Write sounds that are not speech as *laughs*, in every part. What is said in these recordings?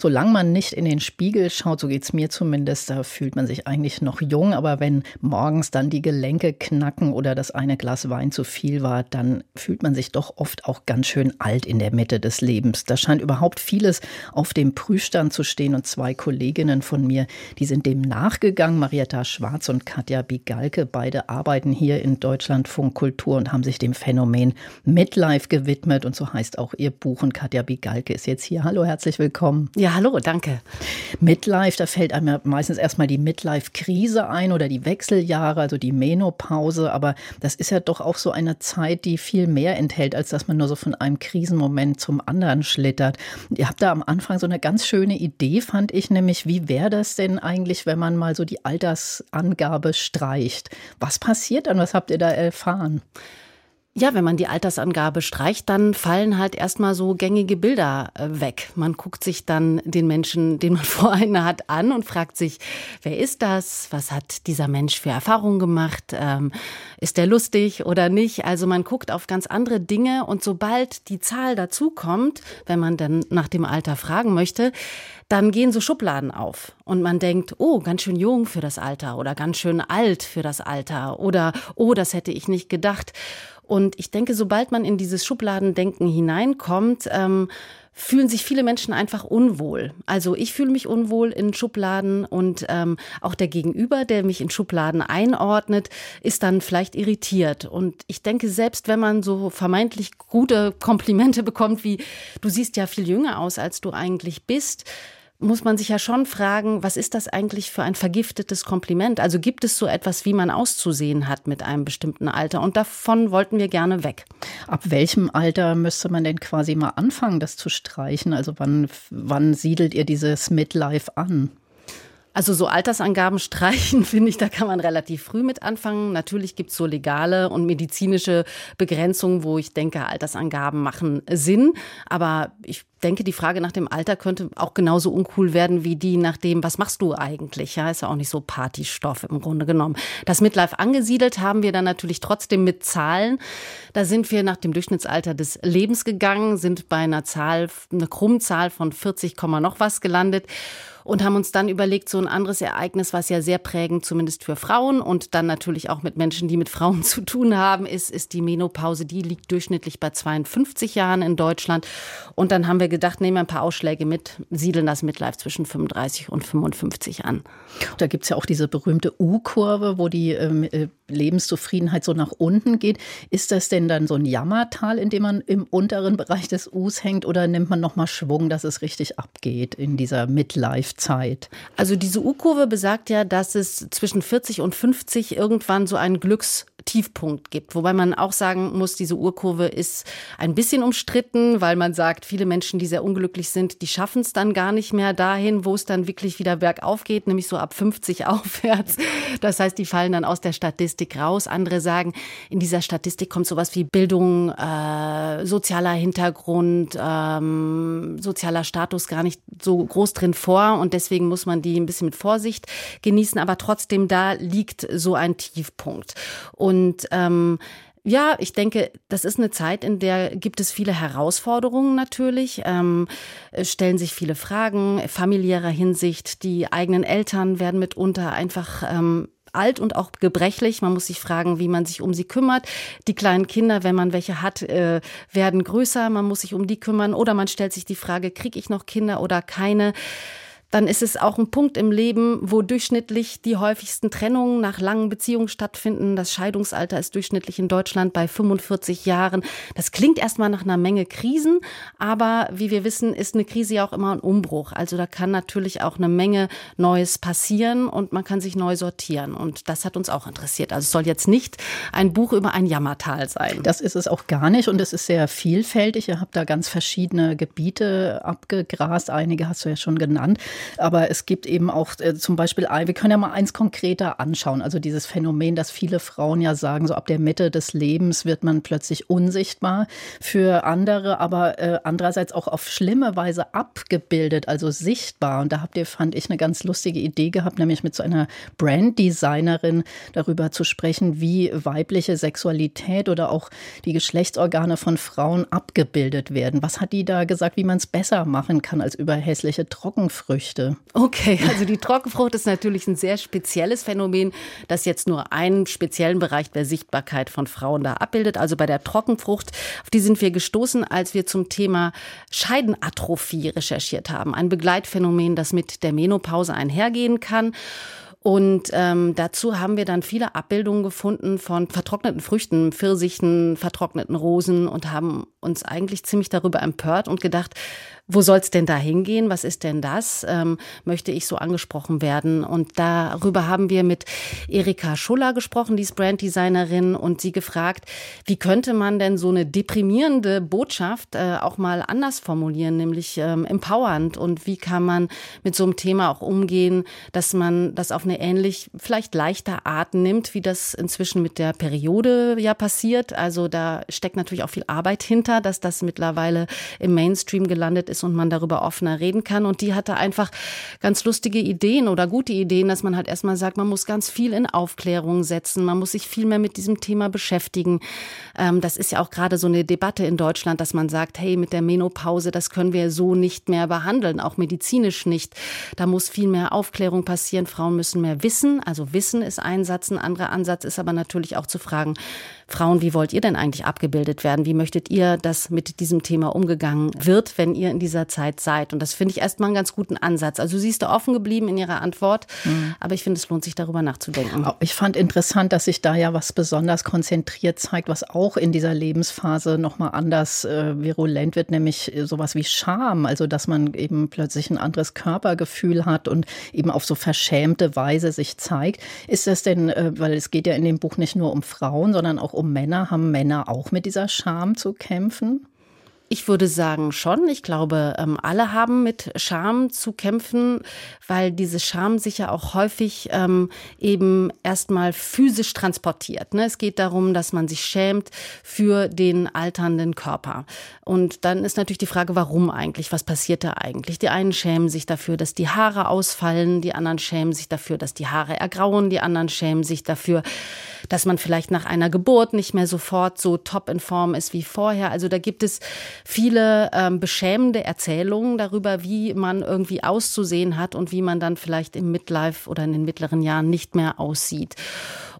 Solange man nicht in den Spiegel schaut, so geht's mir zumindest, da fühlt man sich eigentlich noch jung. Aber wenn morgens dann die Gelenke knacken oder das eine Glas Wein zu viel war, dann fühlt man sich doch oft auch ganz schön alt in der Mitte des Lebens. Da scheint überhaupt vieles auf dem Prüfstand zu stehen. Und zwei Kolleginnen von mir, die sind dem nachgegangen. Marietta Schwarz und Katja Bigalke, beide arbeiten hier in Deutschlandfunk Kultur und haben sich dem Phänomen Midlife gewidmet. Und so heißt auch ihr Buch. Und Katja Bigalke ist jetzt hier. Hallo, herzlich willkommen. Ja, hallo, danke. Midlife, da fällt einem meistens erstmal die Midlife-Krise ein oder die Wechseljahre, also die Menopause. Aber das ist ja doch auch so eine Zeit, die viel mehr enthält, als dass man nur so von einem Krisenmoment zum anderen schlittert. Ihr habt da am Anfang so eine ganz schöne Idee, fand ich, nämlich, wie wäre das denn eigentlich, wenn man mal so die Altersangabe streicht? Was passiert dann? Was habt ihr da erfahren? Ja, wenn man die Altersangabe streicht, dann fallen halt erstmal so gängige Bilder äh, weg. Man guckt sich dann den Menschen, den man *laughs* vor einem hat, an und fragt sich, wer ist das? Was hat dieser Mensch für Erfahrungen gemacht? Ähm, ist der lustig oder nicht? Also man guckt auf ganz andere Dinge und sobald die Zahl dazukommt, wenn man dann nach dem Alter fragen möchte, dann gehen so Schubladen auf und man denkt, oh, ganz schön jung für das Alter oder ganz schön alt für das Alter oder oh, das hätte ich nicht gedacht. Und ich denke, sobald man in dieses Schubladendenken hineinkommt, ähm, fühlen sich viele Menschen einfach unwohl. Also ich fühle mich unwohl in Schubladen und ähm, auch der Gegenüber, der mich in Schubladen einordnet, ist dann vielleicht irritiert. Und ich denke, selbst wenn man so vermeintlich gute Komplimente bekommt, wie du siehst ja viel jünger aus, als du eigentlich bist, muss man sich ja schon fragen, was ist das eigentlich für ein vergiftetes Kompliment? Also gibt es so etwas, wie man auszusehen hat mit einem bestimmten Alter? Und davon wollten wir gerne weg. Ab welchem Alter müsste man denn quasi mal anfangen, das zu streichen? Also wann, wann siedelt ihr dieses Midlife an? Also so Altersangaben *laughs* streichen, finde ich, da kann man relativ früh mit anfangen. Natürlich gibt es so legale und medizinische Begrenzungen, wo ich denke, Altersangaben machen Sinn. Aber ich denke, die Frage nach dem Alter könnte auch genauso uncool werden wie die nach dem, was machst du eigentlich? Ja, ist ja auch nicht so Partystoff im Grunde genommen. Das Midlife angesiedelt haben wir dann natürlich trotzdem mit Zahlen. Da sind wir nach dem Durchschnittsalter des Lebens gegangen, sind bei einer Zahl, eine Krummzahl von 40, noch was gelandet und haben uns dann überlegt, so ein anderes Ereignis, was ja sehr prägend zumindest für Frauen und dann natürlich auch mit Menschen, die mit Frauen *laughs* zu tun haben, ist, ist die Menopause. Die liegt durchschnittlich bei 52 Jahren in Deutschland. Und dann haben wir gedacht, nehmen wir ein paar Ausschläge mit, siedeln das Midlife zwischen 35 und 55 an. Da gibt es ja auch diese berühmte U-Kurve, wo die ähm, äh, Lebenszufriedenheit so nach unten geht. Ist das denn dann so ein Jammertal, in dem man im unteren Bereich des Us hängt oder nimmt man nochmal Schwung, dass es richtig abgeht in dieser Midlife? Zeit. Also diese U-Kurve besagt ja, dass es zwischen 40 und 50 irgendwann so einen Glückstiefpunkt gibt. Wobei man auch sagen muss, diese U-Kurve ist ein bisschen umstritten, weil man sagt, viele Menschen, die sehr unglücklich sind, die schaffen es dann gar nicht mehr dahin, wo es dann wirklich wieder bergauf geht, nämlich so ab 50 *laughs* aufwärts. Das heißt, die fallen dann aus der Statistik raus. Andere sagen, in dieser Statistik kommt sowas wie Bildung, äh, sozialer Hintergrund, ähm, sozialer Status gar nicht so groß drin vor. Und deswegen muss man die ein bisschen mit Vorsicht genießen. Aber trotzdem, da liegt so ein Tiefpunkt. Und ähm, ja, ich denke, das ist eine Zeit, in der gibt es viele Herausforderungen natürlich, ähm, stellen sich viele Fragen familiärer Hinsicht. Die eigenen Eltern werden mitunter einfach ähm, alt und auch gebrechlich. Man muss sich fragen, wie man sich um sie kümmert. Die kleinen Kinder, wenn man welche hat, äh, werden größer. Man muss sich um die kümmern. Oder man stellt sich die Frage, kriege ich noch Kinder oder keine? Dann ist es auch ein Punkt im Leben, wo durchschnittlich die häufigsten Trennungen nach langen Beziehungen stattfinden. Das Scheidungsalter ist durchschnittlich in Deutschland bei 45 Jahren. Das klingt erstmal nach einer Menge Krisen, aber wie wir wissen, ist eine Krise ja auch immer ein Umbruch. Also da kann natürlich auch eine Menge Neues passieren und man kann sich neu sortieren. Und das hat uns auch interessiert. Also es soll jetzt nicht ein Buch über ein Jammertal sein. Das ist es auch gar nicht und es ist sehr vielfältig. Ihr habt da ganz verschiedene Gebiete abgegrast. Einige hast du ja schon genannt. Aber es gibt eben auch äh, zum Beispiel, wir können ja mal eins konkreter anschauen. Also dieses Phänomen, dass viele Frauen ja sagen, so ab der Mitte des Lebens wird man plötzlich unsichtbar für andere, aber äh, andererseits auch auf schlimme Weise abgebildet, also sichtbar. Und da habt ihr, fand ich, eine ganz lustige Idee gehabt, nämlich mit so einer Branddesignerin darüber zu sprechen, wie weibliche Sexualität oder auch die Geschlechtsorgane von Frauen abgebildet werden. Was hat die da gesagt, wie man es besser machen kann als über hässliche Trockenfrüchte? Okay, also die Trockenfrucht ist natürlich ein sehr spezielles Phänomen, das jetzt nur einen speziellen Bereich der Sichtbarkeit von Frauen da abbildet. Also bei der Trockenfrucht, auf die sind wir gestoßen, als wir zum Thema Scheidenatrophie recherchiert haben. Ein Begleitphänomen, das mit der Menopause einhergehen kann. Und ähm, dazu haben wir dann viele Abbildungen gefunden von vertrockneten Früchten, Pfirsichen, vertrockneten Rosen und haben uns eigentlich ziemlich darüber empört und gedacht, wo soll es denn da hingehen? Was ist denn das? Ähm, möchte ich so angesprochen werden? Und darüber haben wir mit Erika Schuller gesprochen, die ist Branddesignerin, und sie gefragt, wie könnte man denn so eine deprimierende Botschaft äh, auch mal anders formulieren, nämlich ähm, empowernd? Und wie kann man mit so einem Thema auch umgehen, dass man das auf eine ähnlich, vielleicht leichter Art nimmt, wie das inzwischen mit der Periode ja passiert? Also da steckt natürlich auch viel Arbeit hinter, dass das mittlerweile im Mainstream gelandet ist ist und man darüber offener reden kann. Und die hatte einfach ganz lustige Ideen oder gute Ideen, dass man halt erstmal sagt, man muss ganz viel in Aufklärung setzen, man muss sich viel mehr mit diesem Thema beschäftigen. Ähm, das ist ja auch gerade so eine Debatte in Deutschland, dass man sagt, hey, mit der Menopause, das können wir so nicht mehr behandeln, auch medizinisch nicht. Da muss viel mehr Aufklärung passieren. Frauen müssen mehr wissen. Also Wissen ist ein Satz. Ein anderer Ansatz ist aber natürlich auch zu fragen, Frauen, wie wollt ihr denn eigentlich abgebildet werden? Wie möchtet ihr, dass mit diesem Thema umgegangen wird, wenn ihr in dieser Zeit seid? Und das finde ich erstmal einen ganz guten Ansatz. Also sie ist da offen geblieben in ihrer Antwort, mhm. aber ich finde, es lohnt sich darüber nachzudenken. Ich fand interessant, dass sich da ja was besonders konzentriert zeigt, was auch in dieser Lebensphase nochmal anders äh, virulent wird, nämlich äh, sowas wie Scham. Also, dass man eben plötzlich ein anderes Körpergefühl hat und eben auf so verschämte Weise sich zeigt. Ist das denn, äh, weil es geht ja in dem Buch nicht nur um Frauen, sondern auch um Männer? Haben Männer auch mit dieser Scham zu kämpfen? Ich würde sagen schon. Ich glaube, ähm, alle haben mit Scham zu kämpfen, weil diese Scham sich ja auch häufig ähm, eben erstmal physisch transportiert. Ne? Es geht darum, dass man sich schämt für den alternden Körper. Und dann ist natürlich die Frage, warum eigentlich? Was passiert da eigentlich? Die einen schämen sich dafür, dass die Haare ausfallen, die anderen schämen sich dafür, dass die Haare ergrauen, die anderen schämen sich dafür, dass man vielleicht nach einer Geburt nicht mehr sofort so top in Form ist wie vorher. Also da gibt es viele ähm, beschämende Erzählungen darüber, wie man irgendwie auszusehen hat und wie man dann vielleicht im Midlife oder in den mittleren Jahren nicht mehr aussieht.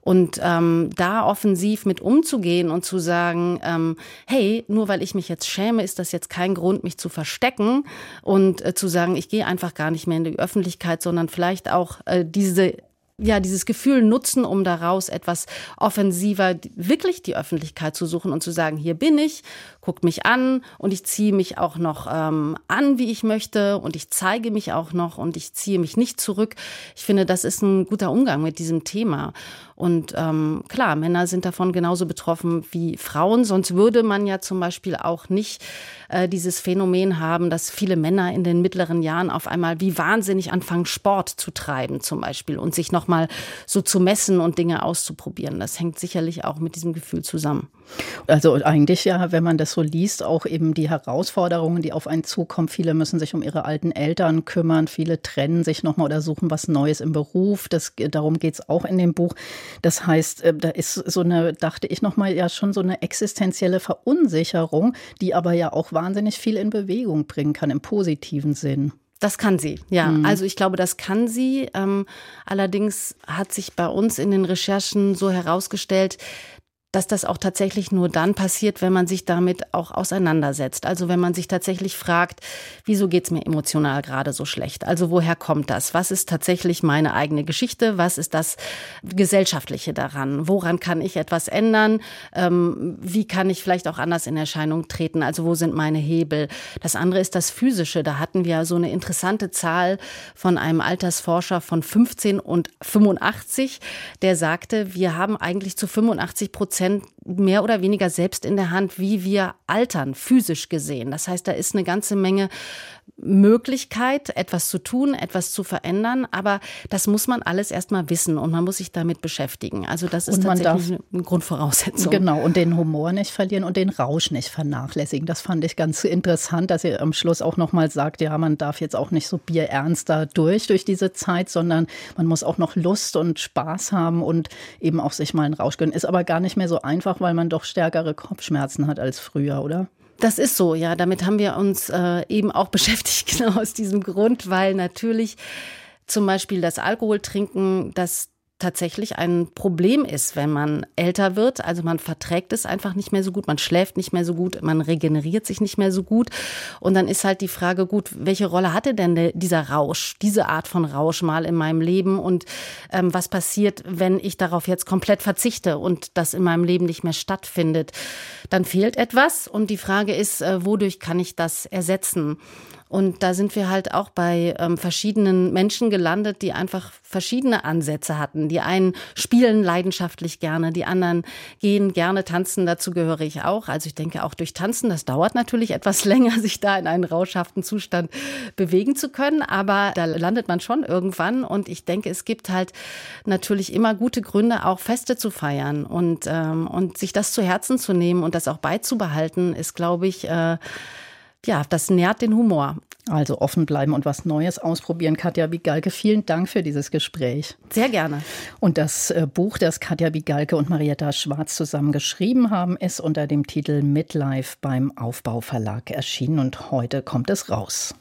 Und ähm, da offensiv mit umzugehen und zu sagen, ähm, hey, nur weil ich mich jetzt schäme, ist das jetzt kein Grund, mich zu verstecken und äh, zu sagen, ich gehe einfach gar nicht mehr in die Öffentlichkeit, sondern vielleicht auch äh, diese ja, dieses Gefühl nutzen, um daraus etwas offensiver wirklich die Öffentlichkeit zu suchen und zu sagen, hier bin ich, guckt mich an und ich ziehe mich auch noch ähm, an, wie ich möchte und ich zeige mich auch noch und ich ziehe mich nicht zurück. Ich finde, das ist ein guter Umgang mit diesem Thema. Und ähm, klar, Männer sind davon genauso betroffen wie Frauen. Sonst würde man ja zum Beispiel auch nicht äh, dieses Phänomen haben, dass viele Männer in den mittleren Jahren auf einmal wie wahnsinnig anfangen, Sport zu treiben zum Beispiel und sich nochmal so zu messen und Dinge auszuprobieren. Das hängt sicherlich auch mit diesem Gefühl zusammen. Also eigentlich ja, wenn man das so liest, auch eben die Herausforderungen, die auf einen zukommen. Viele müssen sich um ihre alten Eltern kümmern, viele trennen sich nochmal oder suchen was Neues im Beruf. Das, darum geht es auch in dem Buch. Das heißt, äh, da ist so eine, dachte ich nochmal, ja schon so eine existenzielle Verunsicherung, die aber ja auch wahnsinnig viel in Bewegung bringen kann, im positiven Sinn. Das kann sie, ja. Mhm. Also ich glaube, das kann sie. Ähm, allerdings hat sich bei uns in den Recherchen so herausgestellt, dass das auch tatsächlich nur dann passiert, wenn man sich damit auch auseinandersetzt. Also wenn man sich tatsächlich fragt, wieso geht's mir emotional gerade so schlecht? Also woher kommt das? Was ist tatsächlich meine eigene Geschichte? Was ist das Gesellschaftliche daran? Woran kann ich etwas ändern? Ähm, wie kann ich vielleicht auch anders in Erscheinung treten? Also wo sind meine Hebel? Das andere ist das Physische. Da hatten wir so eine interessante Zahl von einem Altersforscher von 15 und 85, der sagte, wir haben eigentlich zu 85 Prozent Prozent mehr oder weniger selbst in der Hand, wie wir altern, physisch gesehen. Das heißt, da ist eine ganze Menge Möglichkeit, etwas zu tun, etwas zu verändern. Aber das muss man alles erstmal wissen und man muss sich damit beschäftigen. Also das ist tatsächlich eine Grundvoraussetzung. Genau, und den Humor nicht verlieren und den Rausch nicht vernachlässigen. Das fand ich ganz interessant, dass ihr am Schluss auch nochmal sagt, ja, man darf jetzt auch nicht so bierernster durch, durch diese Zeit, sondern man muss auch noch Lust und Spaß haben und eben auch sich mal einen Rausch gönnen. Ist aber gar nicht mehr so einfach, weil man doch stärkere Kopfschmerzen hat als früher, oder? Das ist so, ja. Damit haben wir uns äh, eben auch *laughs* beschäftigt, genau aus diesem Grund, weil natürlich zum Beispiel das Alkoholtrinken, das tatsächlich ein Problem ist, wenn man älter wird. Also man verträgt es einfach nicht mehr so gut, man schläft nicht mehr so gut, man regeneriert sich nicht mehr so gut. Und dann ist halt die Frage, gut, welche Rolle hatte denn dieser Rausch, diese Art von Rausch mal in meinem Leben? Und ähm, was passiert, wenn ich darauf jetzt komplett verzichte und das in meinem Leben nicht mehr stattfindet? Dann fehlt etwas und die Frage ist, äh, wodurch kann ich das ersetzen? Und da sind wir halt auch bei ähm, verschiedenen Menschen gelandet, die einfach verschiedene Ansätze hatten. Die einen spielen leidenschaftlich gerne, die anderen gehen gerne tanzen. Dazu gehöre ich auch. Also ich denke auch durch Tanzen, das dauert natürlich etwas *laughs* länger, sich da in einen rauschhaften Zustand bewegen zu können. Aber da landet man schon irgendwann. Und ich denke, es gibt halt natürlich immer gute Gründe, auch Feste zu feiern und, ähm, und sich das zu Herzen zu nehmen und das auch beizubehalten, ist, glaube ich, äh, ja, das nährt den Humor. Also offen bleiben und was Neues ausprobieren. Katja Bigalke, vielen Dank für dieses Gespräch. Sehr gerne. Und das äh, Buch, das Katja Bigalke und Marietta Schwarz zusammen geschrieben haben, ist unter dem Titel Midlife beim Aufbauverlag erschienen und heute kommt es raus.